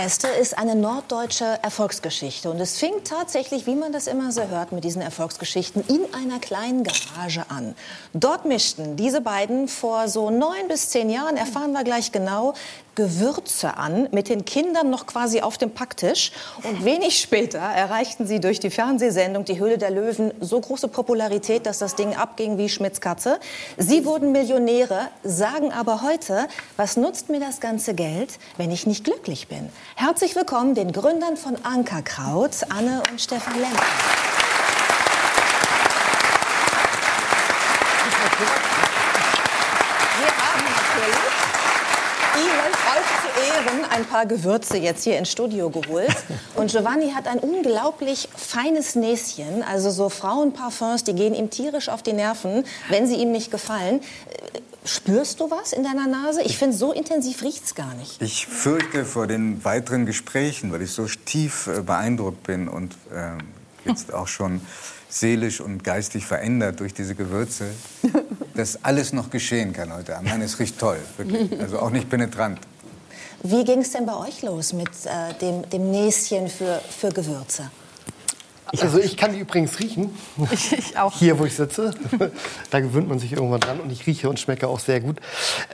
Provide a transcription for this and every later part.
Gäste ist eine norddeutsche Erfolgsgeschichte. Und es fing tatsächlich, wie man das immer so hört, mit diesen Erfolgsgeschichten in einer kleinen Garage an. Dort mischten diese beiden vor so neun bis zehn Jahren, erfahren wir gleich genau, Gewürze an, mit den Kindern noch quasi auf dem Packtisch. Und wenig später erreichten sie durch die Fernsehsendung Die Höhle der Löwen so große Popularität, dass das Ding abging wie Schmitz Katze. Sie wurden Millionäre, sagen aber heute, was nutzt mir das ganze Geld, wenn ich nicht glücklich bin? Herzlich willkommen den Gründern von Ankerkraut, Anne und Stefan Lemke. Ein paar Gewürze jetzt hier ins Studio geholt. Und Giovanni hat ein unglaublich feines Näschen. Also so Frauenparfums, die gehen ihm tierisch auf die Nerven, wenn sie ihm nicht gefallen. Spürst du was in deiner Nase? Ich finde, so intensiv riecht es gar nicht. Ich fürchte vor den weiteren Gesprächen, weil ich so tief äh, beeindruckt bin und äh, jetzt auch schon seelisch und geistig verändert durch diese Gewürze, dass alles noch geschehen kann heute Abend. Nein, es riecht toll, wirklich. Also auch nicht penetrant. Wie ging es denn bei euch los mit äh, dem, dem Näschen für, für Gewürze? Also ich kann die übrigens riechen. Ich, ich, auch. Hier, wo ich sitze. da gewöhnt man sich irgendwann dran und ich rieche und schmecke auch sehr gut.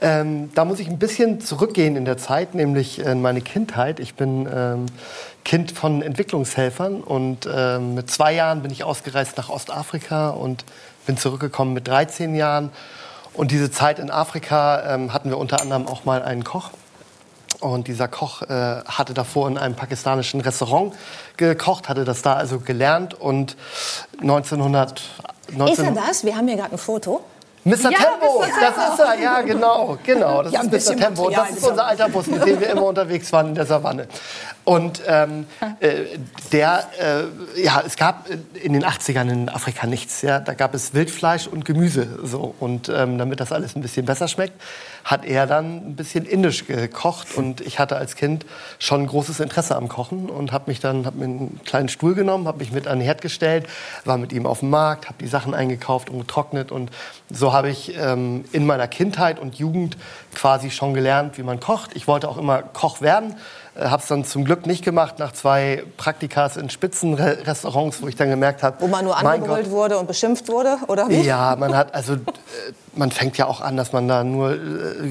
Ähm, da muss ich ein bisschen zurückgehen in der Zeit, nämlich in meine Kindheit. Ich bin ähm, Kind von Entwicklungshelfern und ähm, mit zwei Jahren bin ich ausgereist nach Ostafrika und bin zurückgekommen mit 13 Jahren. Und diese Zeit in Afrika ähm, hatten wir unter anderem auch mal einen Koch und dieser Koch äh, hatte davor in einem pakistanischen Restaurant gekocht, hatte das da also gelernt. Und 1900. 19 ist er das? Wir haben hier gerade ein Foto. Mr. Ja, Tempo, Mr. das ist er, ja genau, genau, das ja, ist Mr. Tempo. Das ist unser alter Bus, mit dem wir immer unterwegs waren in der Savanne. Und ähm, äh, der, äh, ja, es gab in den 80ern in Afrika nichts. Ja, da gab es Wildfleisch und Gemüse so. Und ähm, damit das alles ein bisschen besser schmeckt, hat er dann ein bisschen indisch gekocht und ich hatte als Kind schon großes Interesse am Kochen und habe mich dann hab mir einen kleinen Stuhl genommen, habe mich mit an den Herd gestellt, war mit ihm auf dem Markt, habe die Sachen eingekauft und getrocknet und so habe ich ähm, in meiner Kindheit und Jugend quasi schon gelernt, wie man kocht. Ich wollte auch immer Koch werden habe es dann zum Glück nicht gemacht nach zwei Praktikas in Spitzenrestaurants, wo ich dann gemerkt habe, wo man nur angebrüllt wurde und beschimpft wurde, oder wie? Ja, man hat also äh, man fängt ja auch an, dass man da nur, äh,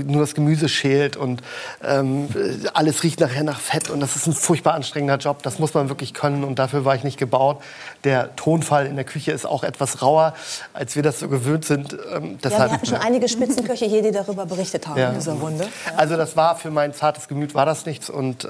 nur das Gemüse schält und ähm, alles riecht nachher nach Fett und das ist ein furchtbar anstrengender Job. Das muss man wirklich können und dafür war ich nicht gebaut. Der Tonfall in der Küche ist auch etwas rauer, als wir das so gewöhnt sind. Ähm, ja, wir hatten schon einige Spitzenköche hier, die darüber berichtet haben ja. in dieser Runde. Ja. Also das war für mein zartes Gemüt war das nichts und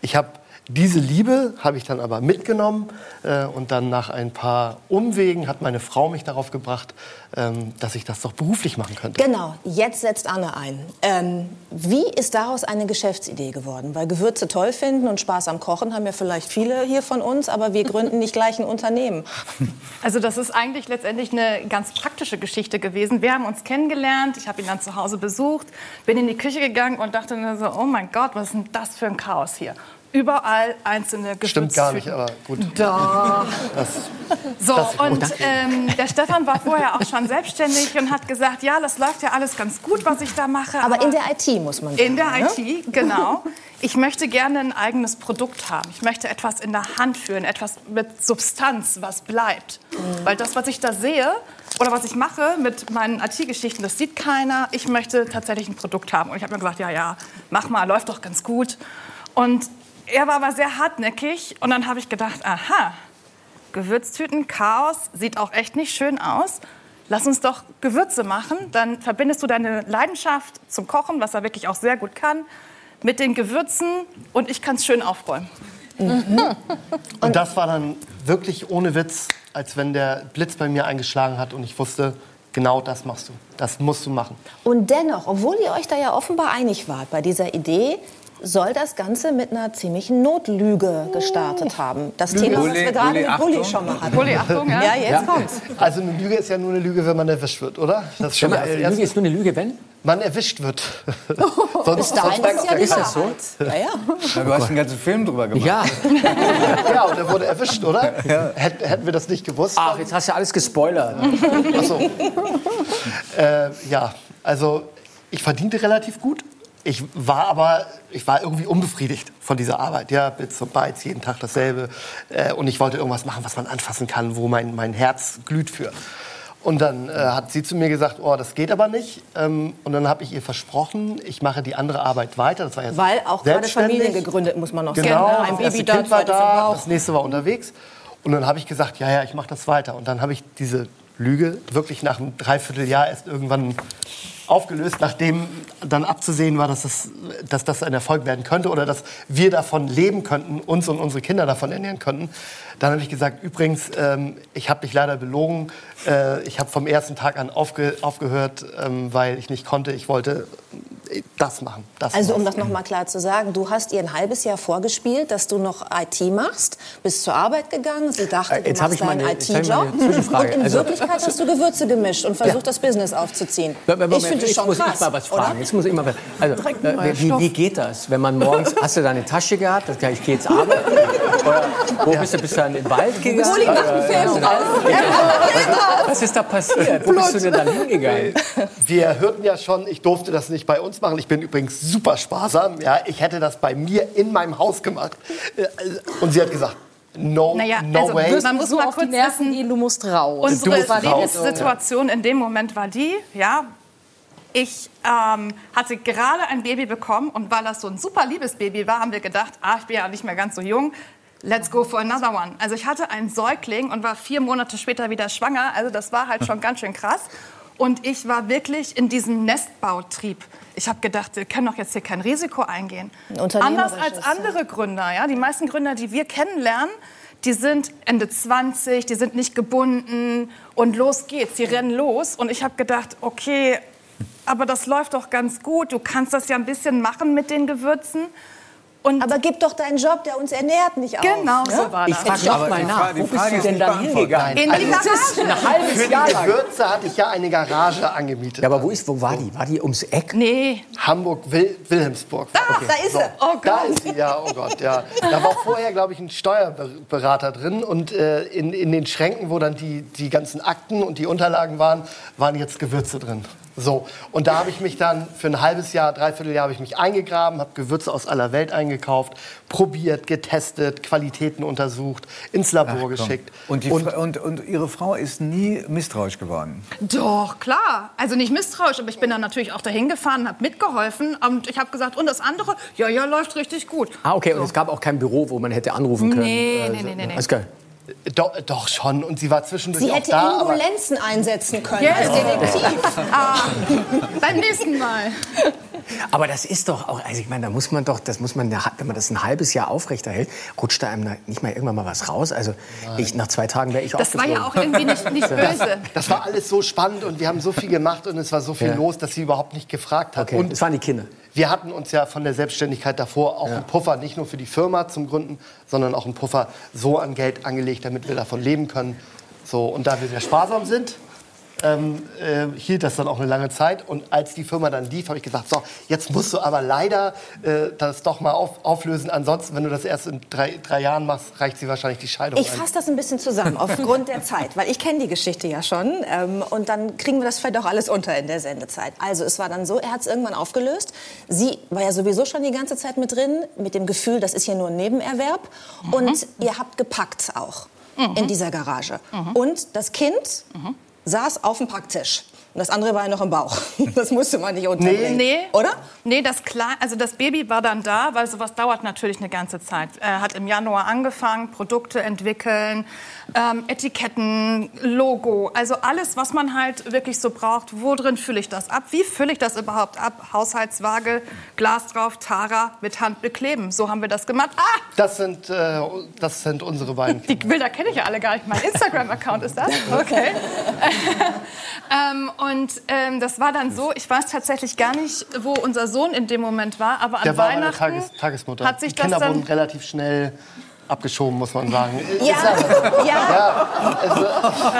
ich habe diese Liebe habe ich dann aber mitgenommen äh, und dann nach ein paar Umwegen hat meine Frau mich darauf gebracht, ähm, dass ich das doch beruflich machen könnte. Genau, jetzt setzt Anne ein. Ähm, wie ist daraus eine Geschäftsidee geworden? Weil Gewürze toll finden und Spaß am Kochen haben ja vielleicht viele hier von uns, aber wir gründen nicht gleich ein Unternehmen. Also das ist eigentlich letztendlich eine ganz praktische Geschichte gewesen. Wir haben uns kennengelernt, ich habe ihn dann zu Hause besucht, bin in die Küche gegangen und dachte mir so, oh mein Gott, was ist denn das für ein Chaos hier? Überall einzelne Gewürze. Stimmt gar nicht, aber gut. Doch. Das, so, das, und ähm, der Stefan war vorher auch schon selbstständig und hat gesagt, ja, das läuft ja alles ganz gut, was ich da mache. Aber, aber in der IT muss man sagen. In der ne? IT, genau. Ich möchte gerne ein eigenes Produkt haben. Ich möchte etwas in der Hand führen, etwas mit Substanz, was bleibt. Mhm. Weil das, was ich da sehe oder was ich mache mit meinen IT-Geschichten, das sieht keiner. Ich möchte tatsächlich ein Produkt haben. Und ich habe mir gesagt, ja, ja, mach mal, läuft doch ganz gut. Und er war aber sehr hartnäckig und dann habe ich gedacht, aha, Gewürztüten, Chaos, sieht auch echt nicht schön aus. Lass uns doch Gewürze machen, dann verbindest du deine Leidenschaft zum Kochen, was er wirklich auch sehr gut kann, mit den Gewürzen und ich kann es schön aufräumen. Mhm. Und das war dann wirklich ohne Witz, als wenn der Blitz bei mir eingeschlagen hat und ich wusste, genau das machst du. Das musst du machen. Und dennoch, obwohl ihr euch da ja offenbar einig wart bei dieser Idee, soll das Ganze mit einer ziemlichen Notlüge gestartet haben. Das Lüge. Thema, was wir gerade mit Bulli schon mal hatten. Bulli, Achtung, ja. ja, jetzt ja. kommt's. Also eine Lüge ist ja nur eine Lüge, wenn man erwischt wird, oder? Das ist schon mal, eine Lüge ist nur eine Lüge, wenn? Man erwischt wird. sonst, Bis dahin sonst ist, ja ist das so? Ja, ja. ja, du hast einen ganzen Film drüber gemacht. Ja. ja, und er wurde erwischt, oder? Ja. Hätten wir das nicht gewusst. Ach, jetzt hast du ja alles gespoilert. Ach so. Äh, ja, also ich verdiente relativ gut ich war aber, ich war irgendwie unbefriedigt von dieser Arbeit. Ja, Bits und Bytes, jeden Tag dasselbe. Äh, und ich wollte irgendwas machen, was man anfassen kann, wo mein, mein Herz glüht für. Und dann äh, hat sie zu mir gesagt, oh, das geht aber nicht. Ähm, und dann habe ich ihr versprochen, ich mache die andere Arbeit weiter. Das war ja Weil auch gerade Familie gegründet, muss man noch genau, sagen. Ein Baby da, kind war da, das nächste war unterwegs. Und dann habe ich gesagt, ja, ja, ich mache das weiter. Und dann habe ich diese Lüge wirklich nach einem Dreivierteljahr erst irgendwann aufgelöst, nachdem dann abzusehen war, dass das, dass das ein Erfolg werden könnte oder dass wir davon leben könnten, uns und unsere Kinder davon ernähren könnten. Dann habe ich gesagt, übrigens, ähm, ich habe dich leider belogen. Äh, ich habe vom ersten Tag an aufge aufgehört, ähm, weil ich nicht konnte. Ich wollte das machen. Das also um das noch mal klar zu sagen, du hast ihr ein halbes Jahr vorgespielt, dass du noch IT machst, bist zur Arbeit gegangen, sie dachte, du jetzt machst deinen IT-Job und in also, Wirklichkeit hast du Gewürze gemischt und versucht, ja. das Business aufzuziehen. Ich finde das schon muss krass, ich mal was fragen. Oder? Jetzt muss ich mal, also, äh, wie, wie, geht das, wenn man morgens, hast du deine Tasche gehabt, das, ich gehe jetzt arbeiten, oder wo ja. bist du, bist du dann in den Wald gegangen? Liegt nach dem Film Was ist da passiert? Wo bist du denn dann hingegangen? Wir hörten ja schon, ich durfte das nicht bei uns machen. Ich bin übrigens super sparsam. Ja, ich hätte das bei mir in meinem Haus gemacht. Äh, und sie hat gesagt, No, naja, no also, way. Man muss mal kurz wissen, du musst raus. Unsere Lebenssituation in dem Moment war die, ja, ich ähm, hatte gerade ein Baby bekommen und weil das so ein super liebes Baby war, haben wir gedacht, ah, ich bin ja nicht mehr ganz so jung, let's go for another one. Also ich hatte einen Säugling und war vier Monate später wieder schwanger. Also das war halt schon ganz schön krass. Und ich war wirklich in diesem Nestbautrieb. Ich habe gedacht, wir können doch jetzt hier kein Risiko eingehen. Anders als andere Gründer. Ja? Die meisten Gründer, die wir kennenlernen, die sind Ende 20, die sind nicht gebunden und los geht's, die rennen los. Und ich habe gedacht, okay, aber das läuft doch ganz gut, du kannst das ja ein bisschen machen mit den Gewürzen. Und aber gib doch deinen Job, der uns ernährt, nicht auf. Genau ne? so war das. Ich frage noch mal nach. Wo bist du denn dann hingegangen? In die also, Garage. Ein halbes Jahr lang. Für die Gewürze hatte ich ja eine Garage angemietet. Ja, aber wo, ist, wo war die? War die ums Eck? Nee. Hamburg, Wil Wilhelmsburg. Da, okay. da ist so. sie. Oh Gott. Da ist sie, ja, oh Gott, ja. Da war vorher, glaube ich, ein Steuerberater drin. Und äh, in, in den Schränken, wo dann die, die ganzen Akten und die Unterlagen waren, waren jetzt Gewürze drin. So, und da habe ich mich dann für ein halbes Jahr, dreiviertel Jahr habe ich mich eingegraben, habe Gewürze aus aller Welt eingekauft, probiert, getestet, Qualitäten untersucht, ins Labor Ach, geschickt. Und, und, und, und, Ihre Frau ist nie misstrauisch geworden? Doch, klar. Also nicht misstrauisch, aber ich bin dann natürlich auch dahin gefahren, habe mitgeholfen und ich habe gesagt, und das andere, ja, ja, läuft richtig gut. Ah, okay, so. und es gab auch kein Büro, wo man hätte anrufen können? Nee, also, nee, nee, nee. nee. Alles geil. Doch, doch, schon. Und sie war zwischendurch sie auch hätte da. Ambulanzen einsetzen können yes. als Detektiv. ah, beim nächsten Mal. Aber das ist doch auch, also ich meine, da muss man doch, das muss man, wenn man das ein halbes Jahr aufrechterhält, rutscht da einem nicht mal irgendwann mal was raus. Also ich, nach zwei Tagen wäre ich auch Das war ja auch irgendwie nicht, nicht böse. Das war alles so spannend und wir haben so viel gemacht und es war so viel ja. los, dass sie überhaupt nicht gefragt hat. Okay. Und es waren die Kinder. Wir hatten uns ja von der Selbstständigkeit davor auch ja. einen Puffer, nicht nur für die Firma zum Gründen, sondern auch einen Puffer so an Geld angelegt, damit wir davon leben können. So, und da wir sehr sparsam sind, ähm, äh, hielt das dann auch eine lange Zeit. Und als die Firma dann lief, habe ich gesagt, so, jetzt musst du aber leider äh, das doch mal auf, auflösen. Ansonsten, wenn du das erst in drei, drei Jahren machst, reicht sie wahrscheinlich die Scheidung Ich fasse das ein bisschen zusammen, aufgrund der Zeit. Weil ich kenne die Geschichte ja schon. Ähm, und dann kriegen wir das vielleicht auch alles unter in der Sendezeit. Also es war dann so, er hat es irgendwann aufgelöst. Sie war ja sowieso schon die ganze Zeit mit drin, mit dem Gefühl, das ist hier nur ein Nebenerwerb. Mhm. Und ihr habt gepackt auch. Mhm. in dieser Garage. Mhm. Und das Kind mhm saß auf dem Packtisch. Und das andere war ja noch im Bauch. Das musste man nicht unterbringen. Nee. Oder? Nee, das, Klein, also das Baby war dann da, weil sowas dauert natürlich eine ganze Zeit. Er hat im Januar angefangen, Produkte entwickeln, ähm, Etiketten, Logo, also alles, was man halt wirklich so braucht. Wo drin fülle ich das ab? Wie fülle ich das überhaupt ab? Haushaltswaage, Glas drauf, Tara mit Hand bekleben. So haben wir das gemacht. Ah! Das sind, äh, das sind unsere beiden. Die Bilder kenne ich ja alle gar nicht. Mein Instagram-Account ist das. Okay. ähm, und ähm, das war dann so, ich weiß tatsächlich gar nicht, wo unser Sohn in dem Moment war, aber an Der Weihnachten war Tages Tagesmutter. hat sich Die Kinder das dann wurden relativ schnell abgeschoben, muss man sagen. Ja, ja. ja also.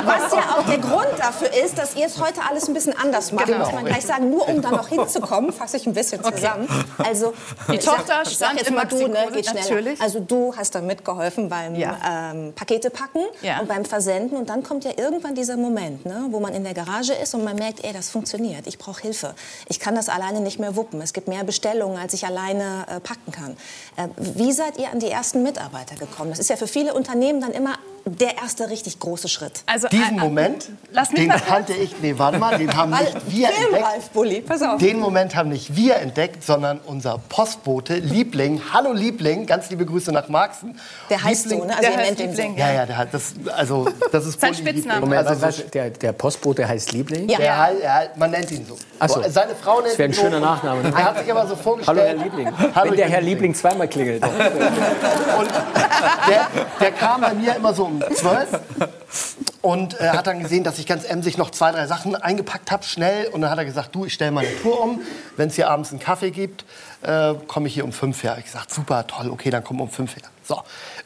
Was ja auch der Grund dafür ist, dass ihr es heute alles ein bisschen anders macht, genau. muss man gleich sagen. Nur um da noch hinzukommen, fasse ich ein bisschen zusammen. Okay. Also, die Tochter sag, stand jetzt mal du, ne, geht schneller. Natürlich. Also du hast da mitgeholfen beim ja. ähm, Pakete packen ja. und beim Versenden. Und dann kommt ja irgendwann dieser Moment, ne, wo man in der Garage ist und man merkt, ey, das funktioniert. Ich brauche Hilfe. Ich kann das alleine nicht mehr wuppen. Es gibt mehr Bestellungen, als ich alleine äh, packen kann. Äh, wie seid ihr an die ersten Mitarbeiter gekommen? Das ist ja für viele Unternehmen dann immer der erste richtig große Schritt. Also diesen äh, äh Moment, den kannte ich, nee, warte mal, den haben nicht wir entdeckt. Bulli, pass auf. Den Moment haben nicht wir entdeckt, sondern unser Postbote Liebling. Hallo Liebling, ganz liebe Grüße nach Marxen. Der heißt Liebling, so, ne? Also der heißt Liebling. Ja, ja, der hat das, also das ist sein Spitzname. Moment, also was, der, der Postbote heißt Liebling? Ja. Der, ja. man nennt ihn so. Ach so. Seine Frau nennt das wäre ein schöner so. Nachname. Ne? Er hat sich aber so vorgestellt. Hallo Herr Liebling. Hallo, Wenn der Herr Liebling zweimal klingelt. Und der, der kam bei mir immer so um zwölf und äh, hat dann gesehen, dass ich ganz emsig noch zwei, drei Sachen eingepackt habe, schnell. Und dann hat er gesagt, du, ich stelle meine Tour um. Wenn es hier abends einen Kaffee gibt, äh, komme ich hier um fünf her. Ich gesagt, super, toll, okay, dann komm um fünf her. So,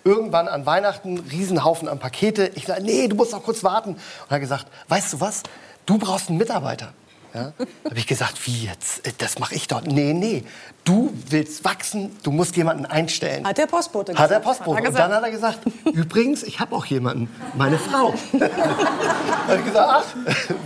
irgendwann an Weihnachten, Riesenhaufen an Pakete. Ich sage, nee, du musst noch kurz warten. Und er hat gesagt, weißt du was, du brauchst einen Mitarbeiter. Ja? Habe ich gesagt, wie jetzt? Äh, das mache ich doch. Nee, nee. Du willst wachsen, du musst jemanden einstellen. Hat der Postbote gesagt. Hat der Postbote. Hat Und dann hat er gesagt, übrigens, ich habe auch jemanden, meine Frau. habe ich gesagt, ach,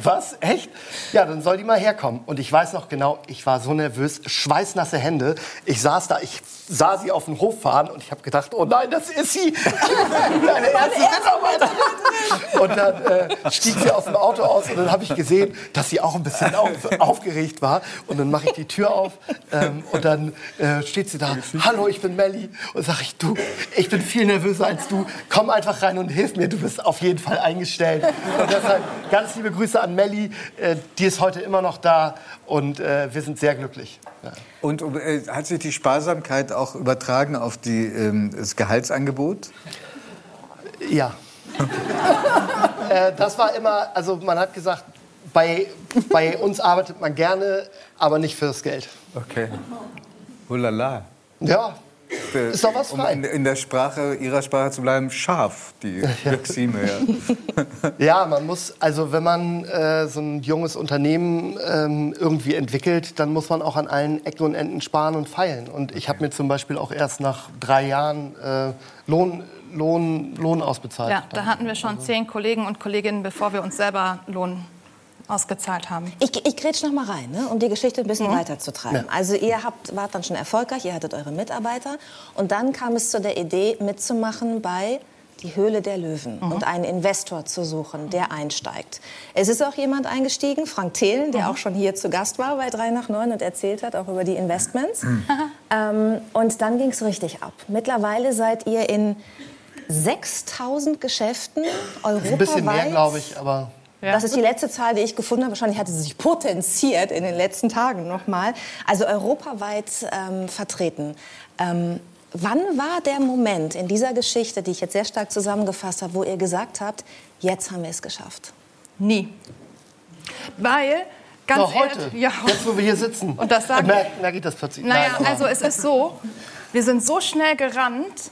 was, echt? Ja, dann soll die mal herkommen. Und ich weiß noch genau, ich war so nervös, schweißnasse Hände. Ich saß da, ich sah sie auf den Hof fahren und ich habe gedacht, oh nein, das ist sie. Deine erste Mitarbeiterin. Und dann äh, stieg sie aus dem Auto aus und dann habe ich gesehen, dass sie auch ein bisschen auf, aufgeregt war. Und dann mache ich die Tür auf ähm, und dann äh, steht sie da, hallo, ich bin Melli. Und sage ich, du, ich bin viel nervöser als du. Komm einfach rein und hilf mir, du bist auf jeden Fall eingestellt. Und deshalb ganz liebe Grüße an Melli, äh, die ist heute immer noch da und äh, wir sind sehr glücklich. Ja. Und äh, hat sich die Sparsamkeit auch übertragen auf die, ähm, das Gehaltsangebot? Ja. äh, das war immer, also man hat gesagt, bei, bei uns arbeitet man gerne, aber nicht fürs Geld. Okay. Hulala. Ja, ist doch was frei. Um in, in, der Sprache, Ihrer Sprache zu bleiben, scharf, die Maxime. Ja. ja, man muss, also wenn man äh, so ein junges Unternehmen ähm, irgendwie entwickelt, dann muss man auch an allen Ecken und Enden sparen und feilen. Und ich habe mir zum Beispiel auch erst nach drei Jahren äh, Lohn, Lohn, Lohn ausbezahlt. Ja, da hatten wir schon zehn Kollegen und Kolleginnen, bevor wir uns selber Lohn ausgezahlt haben. Ich, ich grätsch noch mal rein, ne, um die Geschichte ein bisschen mhm. weiterzutreiben. Ja. Also ihr habt, wart dann schon erfolgreich, ihr hattet eure Mitarbeiter und dann kam es zu der Idee, mitzumachen bei die Höhle der Löwen mhm. und einen Investor zu suchen, der einsteigt. Es ist auch jemand eingestiegen, Frank Thelen, der mhm. auch schon hier zu Gast war bei 3 nach 9 und erzählt hat, auch über die Investments. Mhm. Ähm, und dann ging es richtig ab. Mittlerweile seid ihr in 6000 Geschäften europaweit. Ein bisschen mehr, glaube ich, aber ja. Das ist die letzte Zahl, die ich gefunden habe. Wahrscheinlich hatte sie sich potenziert in den letzten Tagen noch mal. Also europaweit ähm, vertreten. Ähm, wann war der Moment in dieser Geschichte, die ich jetzt sehr stark zusammengefasst habe, wo ihr gesagt habt, jetzt haben wir es geschafft? Nie. Weil ganz Doch, heute. Ehrlich, ja. Jetzt, wo wir hier sitzen. Und das sagt. Merkt, merkt ich das plötzlich. Naja, Nein, also es ist so, wir sind so schnell gerannt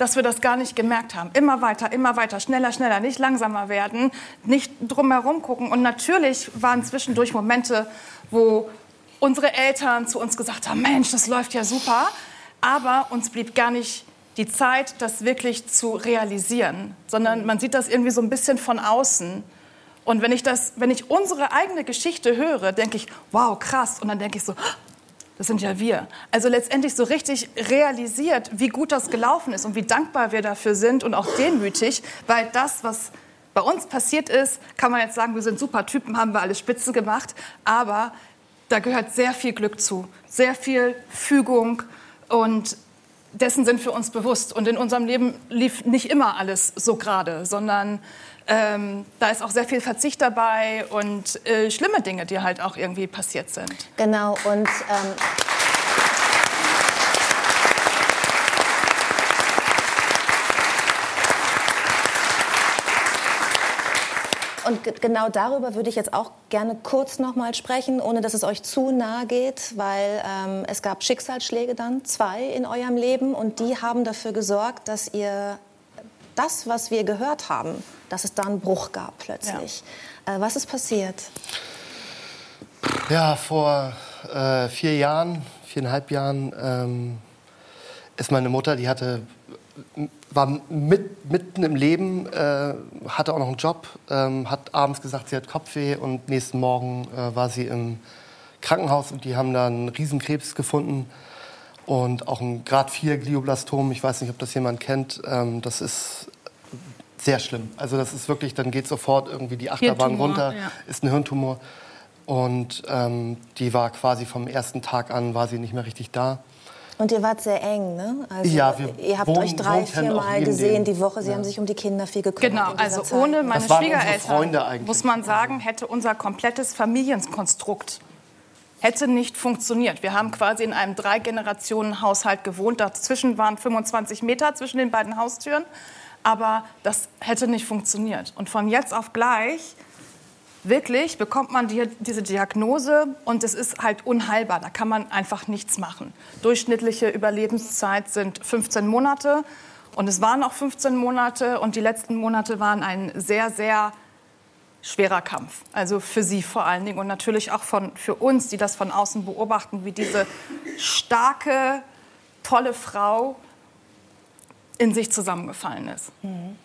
dass wir das gar nicht gemerkt haben. Immer weiter, immer weiter, schneller, schneller, nicht langsamer werden, nicht drumherum gucken. Und natürlich waren zwischendurch Momente, wo unsere Eltern zu uns gesagt haben, Mensch, das läuft ja super. Aber uns blieb gar nicht die Zeit, das wirklich zu realisieren, sondern man sieht das irgendwie so ein bisschen von außen. Und wenn ich, das, wenn ich unsere eigene Geschichte höre, denke ich, wow, krass. Und dann denke ich so, das sind ja wir. Also letztendlich so richtig realisiert, wie gut das gelaufen ist und wie dankbar wir dafür sind und auch demütig, weil das, was bei uns passiert ist, kann man jetzt sagen, wir sind super Typen, haben wir alles spitze gemacht, aber da gehört sehr viel Glück zu, sehr viel Fügung und dessen sind wir uns bewusst. Und in unserem Leben lief nicht immer alles so gerade, sondern ähm, da ist auch sehr viel Verzicht dabei und äh, schlimme Dinge, die halt auch irgendwie passiert sind. Genau, und. Ähm und genau darüber würde ich jetzt auch gerne kurz noch mal sprechen, ohne dass es euch zu nahe geht, weil ähm, es gab Schicksalsschläge dann, zwei in eurem Leben, und die haben dafür gesorgt, dass ihr das, was wir gehört haben, dass es da einen Bruch gab plötzlich. Ja. Äh, was ist passiert? Ja, vor äh, vier Jahren, viereinhalb Jahren, ähm, ist meine Mutter, die hatte war mit, mitten im Leben, äh, hatte auch noch einen Job, ähm, hat abends gesagt, sie hat Kopfweh und nächsten Morgen äh, war sie im Krankenhaus und die haben da einen Riesenkrebs gefunden und auch ein Grad 4 Glioblastom. Ich weiß nicht, ob das jemand kennt. Ähm, das ist sehr schlimm. Also das ist wirklich, dann geht sofort irgendwie die Achterbahn runter, ja. ist ein Hirntumor. Und ähm, die war quasi vom ersten Tag an, war sie nicht mehr richtig da. Und ihr wart sehr eng, ne? Also ja, wir ihr habt wohnen, euch drei, vier Mal gesehen die Woche. Sie ja. haben sich um die Kinder viel gekümmert. Genau, also Zeit. ohne meine Schwiegereltern, muss man sagen, hätte unser komplettes Familienkonstrukt hätte nicht funktioniert. Wir haben quasi in einem Drei-Generationen-Haushalt gewohnt. Dazwischen waren 25 Meter zwischen den beiden Haustüren. Aber das hätte nicht funktioniert. Und von jetzt auf gleich wirklich bekommt man die, diese Diagnose und es ist halt unheilbar. Da kann man einfach nichts machen. Durchschnittliche Überlebenszeit sind 15 Monate und es waren auch 15 Monate und die letzten Monate waren ein sehr, sehr schwerer Kampf. Also für sie vor allen Dingen und natürlich auch von, für uns, die das von außen beobachten, wie diese starke, tolle Frau in sich zusammengefallen ist. Mhm.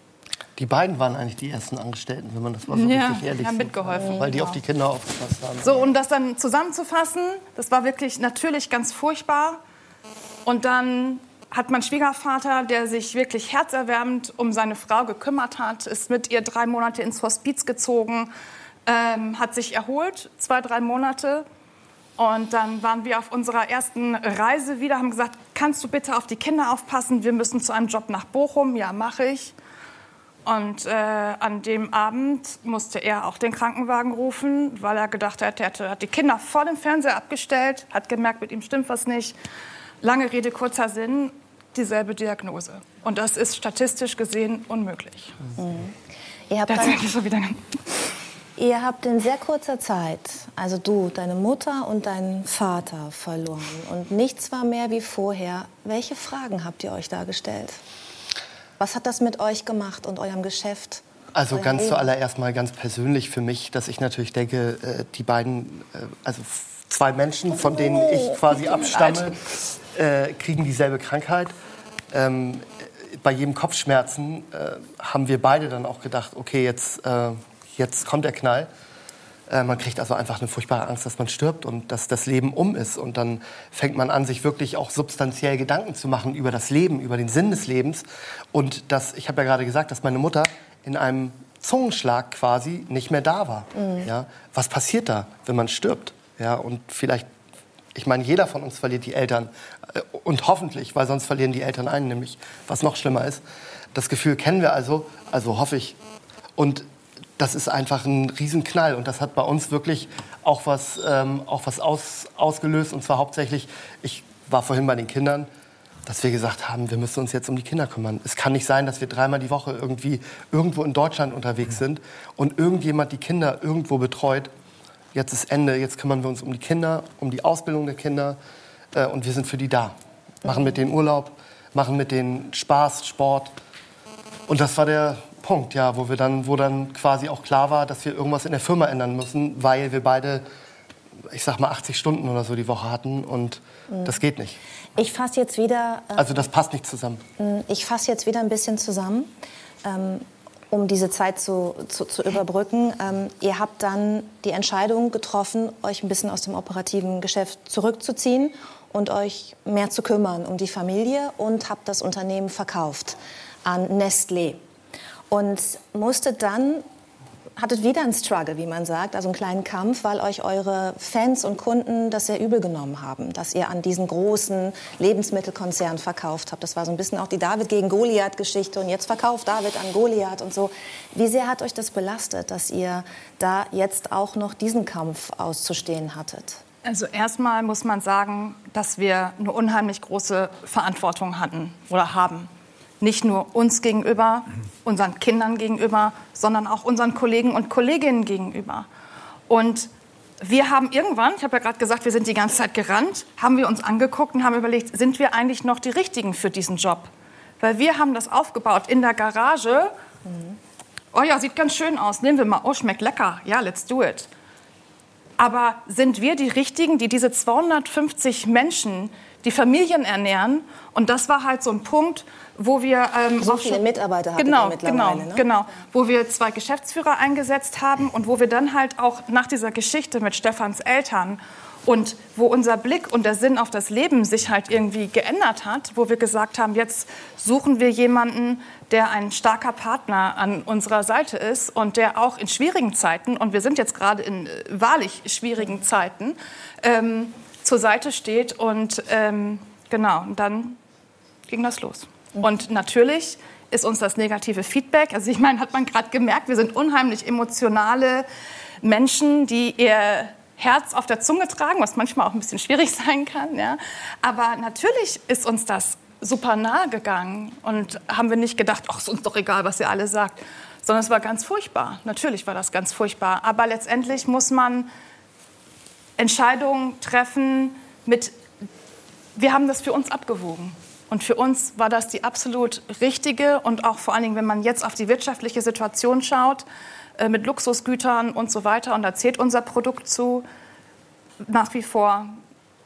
Die beiden waren eigentlich die ersten Angestellten, wenn man das mal so ja, richtig ehrlich haben mitgeholfen. Weil die auf die Kinder aufgepasst haben. So, um das dann zusammenzufassen, das war wirklich natürlich ganz furchtbar. Und dann hat mein Schwiegervater, der sich wirklich herzerwärmend um seine Frau gekümmert hat, ist mit ihr drei Monate ins Hospiz gezogen, ähm, hat sich erholt, zwei, drei Monate. Und dann waren wir auf unserer ersten Reise wieder, haben gesagt, kannst du bitte auf die Kinder aufpassen? Wir müssen zu einem Job nach Bochum. Ja, mache ich. Und äh, an dem Abend musste er auch den Krankenwagen rufen, weil er gedacht hat, er hat die Kinder vor dem Fernseher abgestellt, hat gemerkt, mit ihm stimmt was nicht. Lange Rede, kurzer Sinn, dieselbe Diagnose. Und das ist statistisch gesehen unmöglich. Mhm. Ihr, habt dann, ihr habt in sehr kurzer Zeit, also du, deine Mutter und deinen Vater verloren. Und nichts war mehr wie vorher. Welche Fragen habt ihr euch da gestellt? Was hat das mit euch gemacht und eurem Geschäft? Also ganz Leben? zuallererst mal ganz persönlich für mich, dass ich natürlich denke, äh, die beiden, äh, also zwei Menschen, von denen ich quasi abstamme, äh, kriegen dieselbe Krankheit. Ähm, bei jedem Kopfschmerzen haben wir beide dann auch gedacht, okay, jetzt, jetzt kommt der Knall. Äh, man kriegt also einfach eine furchtbare Angst, dass man stirbt und dass das Leben um ist. Und dann fängt man an, sich wirklich auch substanziell Gedanken zu machen über das Leben, über den Sinn des Lebens. Und das, ich habe ja gerade gesagt, dass meine Mutter in einem Zungenschlag quasi nicht mehr da war. Mhm. Ja? Was passiert da, wenn man stirbt? Ja, und vielleicht, ich meine, jeder von uns verliert die Eltern. Äh, und hoffentlich, weil sonst verlieren die Eltern einen nämlich, was noch schlimmer ist. Das Gefühl kennen wir also, also hoffe ich. Und das ist einfach ein Riesenknall. Und das hat bei uns wirklich auch was, ähm, auch was aus, ausgelöst. Und zwar hauptsächlich, ich war vorhin bei den Kindern, dass wir gesagt haben, wir müssen uns jetzt um die Kinder kümmern. Es kann nicht sein, dass wir dreimal die Woche irgendwie irgendwo in Deutschland unterwegs sind und irgendjemand die Kinder irgendwo betreut. Jetzt ist Ende, jetzt kümmern wir uns um die Kinder, um die Ausbildung der Kinder äh, und wir sind für die da. Machen mit denen Urlaub, machen mit denen Spaß, Sport. Und das war der, Punkt, ja, wo wir dann, wo dann quasi auch klar war, dass wir irgendwas in der Firma ändern müssen, weil wir beide, ich sag mal, 80 Stunden oder so die Woche hatten und mhm. das geht nicht. Ich fasse jetzt wieder. Äh, also das passt nicht zusammen. Mm, ich fasse jetzt wieder ein bisschen zusammen. Ähm, um diese Zeit zu, zu, zu überbrücken. Ähm, ihr habt dann die Entscheidung getroffen, euch ein bisschen aus dem operativen Geschäft zurückzuziehen und euch mehr zu kümmern um die Familie und habt das Unternehmen verkauft an Nestlé und musste dann hattet wieder einen Struggle, wie man sagt, also einen kleinen Kampf, weil euch eure Fans und Kunden das sehr übel genommen haben, dass ihr an diesen großen Lebensmittelkonzern verkauft habt. Das war so ein bisschen auch die David gegen Goliath-Geschichte und jetzt verkauft David an Goliath und so. Wie sehr hat euch das belastet, dass ihr da jetzt auch noch diesen Kampf auszustehen hattet? Also erstmal muss man sagen, dass wir eine unheimlich große Verantwortung hatten oder haben Nicht nur uns gegenüber, unseren Kindern gegenüber, sondern auch unseren Kollegen und Kolleginnen gegenüber. Und wir haben irgendwann, ich habe ja gerade gesagt, wir sind die ganze Zeit gerannt, haben wir uns angeguckt und haben überlegt, sind wir eigentlich noch die Richtigen für diesen Job? Weil wir haben das aufgebaut in der Garage. Oh ja, sieht ganz schön aus. Nehmen wir mal. Oh, schmeckt lecker. Ja, let's do it. Aber sind wir die Richtigen, die diese 250 Menschen, die Familien ernähren? Und das war halt so ein Punkt, wo wir ähm, so viele Mitarbeiter hatten genau, genau, ne? genau, wo wir zwei Geschäftsführer eingesetzt haben und wo wir dann halt auch nach dieser Geschichte mit Stefans Eltern und wo unser Blick und der Sinn auf das Leben sich halt irgendwie geändert hat, wo wir gesagt haben, jetzt suchen wir jemanden, der ein starker Partner an unserer Seite ist und der auch in schwierigen Zeiten, und wir sind jetzt gerade in äh, wahrlich schwierigen Zeiten, ähm, zur Seite steht. Und ähm, genau, und dann ging das los. Und natürlich ist uns das negative Feedback, also ich meine, hat man gerade gemerkt, wir sind unheimlich emotionale Menschen, die ihr Herz auf der Zunge tragen, was manchmal auch ein bisschen schwierig sein kann. Ja. Aber natürlich ist uns das super nahe gegangen und haben wir nicht gedacht, ach, ist uns doch egal, was ihr alle sagt, sondern es war ganz furchtbar. Natürlich war das ganz furchtbar. Aber letztendlich muss man Entscheidungen treffen mit, wir haben das für uns abgewogen. Und für uns war das die absolut richtige und auch vor allen Dingen, wenn man jetzt auf die wirtschaftliche Situation schaut, äh, mit Luxusgütern und so weiter, und da zählt unser Produkt zu, nach wie vor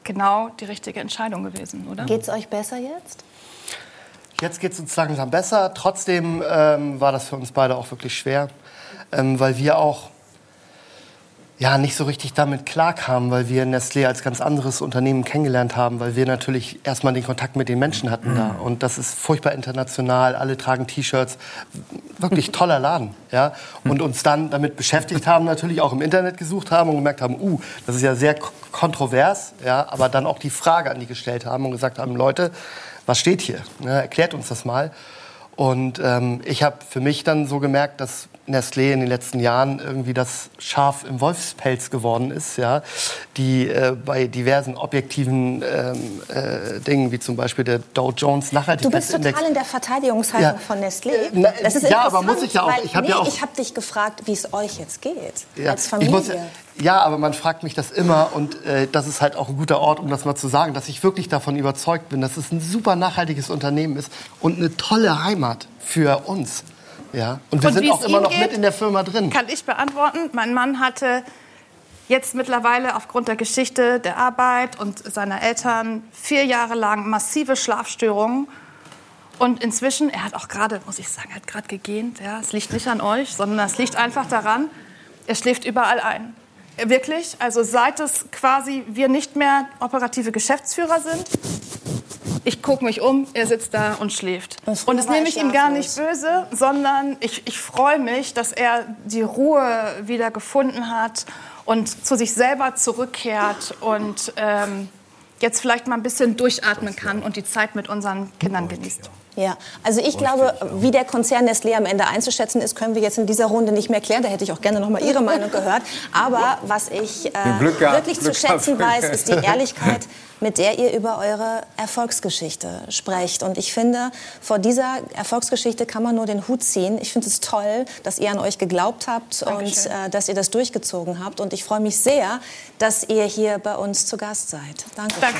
genau die richtige Entscheidung gewesen, oder? Geht es euch besser jetzt? Jetzt geht es uns langsam besser. Trotzdem ähm, war das für uns beide auch wirklich schwer, ähm, weil wir auch ja, nicht so richtig damit klarkamen, weil wir Nestlé als ganz anderes Unternehmen kennengelernt haben, weil wir natürlich erstmal den Kontakt mit den Menschen hatten da. Mhm. Und das ist furchtbar international, alle tragen T-Shirts, wirklich toller Laden. Ja? Und uns dann damit beschäftigt haben, natürlich auch im Internet gesucht haben und gemerkt haben, uh, das ist ja sehr kontrovers, ja? aber dann auch die Frage an die gestellt haben und gesagt haben, Leute, was steht hier? Ja, erklärt uns das mal. Und ähm, ich habe für mich dann so gemerkt, dass Nestlé in den letzten Jahren irgendwie das Schaf im Wolfspelz geworden ist, ja, die äh, bei diversen objektiven ähm, äh, Dingen, wie zum Beispiel der Dow Jones Nachhaltigkeitsindex... Du bist total in der Verteidigungshaltung ja. von Nestlé. Na, das ist ja, aber muss ich ja auch... ich habe nee, ja hab dich gefragt, wie es euch jetzt geht, ja. als Familie. Muss, ja, aber man fragt mich das immer und äh, das ist halt auch ein guter Ort, um das mal zu sagen, dass ich wirklich davon überzeugt bin, dass es ein super nachhaltiges Unternehmen ist und eine tolle Heimat für uns. Ja. Und wir und sind auch immer noch geht, mit in der Firma drin. Kann ich beantworten. Mein Mann hatte jetzt mittlerweile aufgrund der Geschichte der Arbeit und seiner Eltern vier Jahre lang massive Schlafstörungen. Und inzwischen, er hat auch gerade, muss ich sagen, er hat gerade gegähnt. Ja, es liegt nicht an euch, sondern es liegt einfach daran, er schläft überall ein. Wirklich, also seit es quasi wir nicht mehr operative Geschäftsführer sind, ich gucke mich um, er sitzt da und schläft. Und das nehme ich ihm gar nicht böse, sondern ich, ich freue mich, dass er die Ruhe wieder gefunden hat und zu sich selber zurückkehrt und ähm, jetzt vielleicht mal ein bisschen durchatmen kann und die Zeit mit unseren Kindern genießt. Ja, also ich glaube, wie der Konzern Nestlé am Ende einzuschätzen ist, können wir jetzt in dieser Runde nicht mehr klären. Da hätte ich auch gerne noch mal Ihre Meinung gehört. Aber was ich äh, wirklich Glück zu schätzen weiß, ist die Ehrlichkeit, mit der ihr über eure Erfolgsgeschichte sprecht. Und ich finde, vor dieser Erfolgsgeschichte kann man nur den Hut ziehen. Ich finde es toll, dass ihr an euch geglaubt habt Dankeschön. und äh, dass ihr das durchgezogen habt. Und ich freue mich sehr, dass ihr hier bei uns zu Gast seid. Danke. Danke.